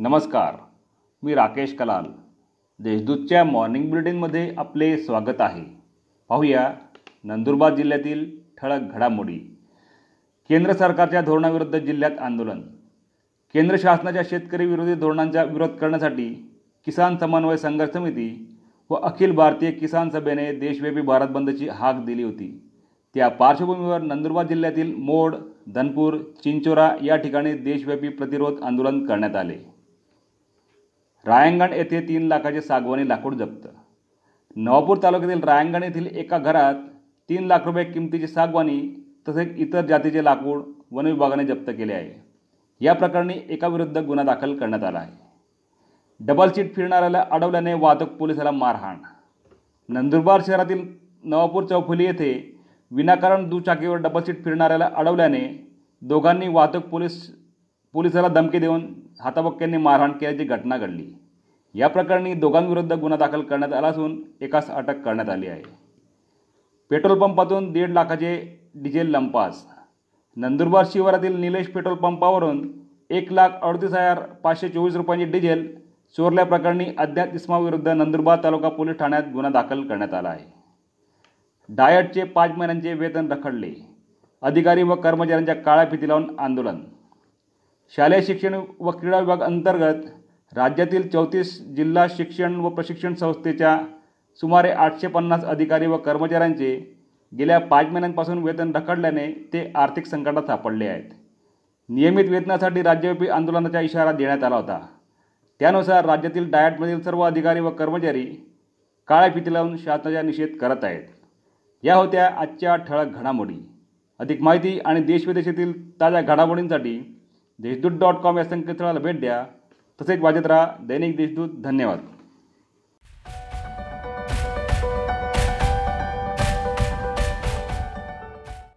नमस्कार मी राकेश कलाल. देशदूतच्या मॉर्निंग बुलेटिनमध्ये आपले स्वागत आहे. पाहूया नंदुरबार जिल्ह्यातील ठळक घडामोडी. केंद्र सरकारच्या धोरणाविरुद्ध जिल्ह्यात आंदोलन. केंद्र शासनाच्या शेतकरी विरोधी धोरणांचा विरोध करण्यासाठी किसान समन्वय संघर्ष समिती व अखिल भारतीय किसान सभेने देशव्यापी भारत बंदची हाक दिली होती. त्या पार्श्वभूमीवर नंदुरबार जिल्ह्यातील मोड धनपूर चिंचोरा या ठिकाणी देशव्यापी प्रतिरोध आंदोलन करण्यात आले. रायंगण येथे तीन लाखाचे सागवानी लाकूड जप्त. नवापूर तालुक्यातील रायंगण येथील एका घरात तीन लाख रुपये किमतीची सागवानी तसेच इतर जातीचे लाकूड वन विभागाने जप्त केले आहे. या प्रकरणी एकाविरुद्ध गुन्हा दाखल करण्यात आला आहे. डबल सीट फिरणाऱ्याला अडवल्याने वाहतूक पोलिसाला मारहाण. नंदुरबार शहरातील नवापूर चौफुली येथे विनाकारण दुचाकीवर डबल सीट फिरणाऱ्याला अडवल्याने दोघांनी वाहतूक पोलीस पोलिसाला धमकी देऊन हाताबक्क्यांनी मारहाण केल्याची घटना घडली. या प्रकरणी दोघांविरुद्ध गुन्हा दाखल करण्यात आला असून एकास अटक करण्यात आली आहे. पेट्रोल पंपातून दीड लाखाचे डिझेल लंपास. नंदुरबार शिवारातील निलेश पेट्रोल पंपावरून एक लाख अडतीस हजार पाचशे चोवीस रुपयांची डिझेल चोरल्याप्रकरणी अज्ञात इस्माविरुद्ध नंदुरबार तालुका पोलीस ठाण्यात गुन्हा दाखल करण्यात आला आहे. डायटचे पाच महिन्यांचे वेतन रखडले. अधिकारी व कर्मचाऱ्यांच्या काळ्या फिती लावून आंदोलन. शालेय शिक्षण व क्रीडा विभाग अंतर्गत राज्यातील चौतीस जिल्हा शिक्षण व प्रशिक्षण संस्थेच्या सुमारे आठशे पन्नास अधिकारी व कर्मचाऱ्यांचे गेल्या पाच महिन्यांपासून वेतन रखडल्याने ते आर्थिक संकटात सापडले आहेत. नियमित वेतनासाठी राज्यव्यापी आंदोलनाचा इशारा देण्यात आला होता. त्यानुसार राज्यातील डायटमधील सर्व अधिकारी व कर्मचारी काळ्या फिती लावून शासनाचा निषेध करत आहेत. या होत्या आजच्या ठळक घडामोडी. अधिक माहिती आणि देशविदेशातील ताज्या घडामोडींसाठी देशदूत डॉट कॉम या संकेतस्थळाला भेट द्या. तसेच वाजत राहा दैनिक देशदूत. धन्यवाद.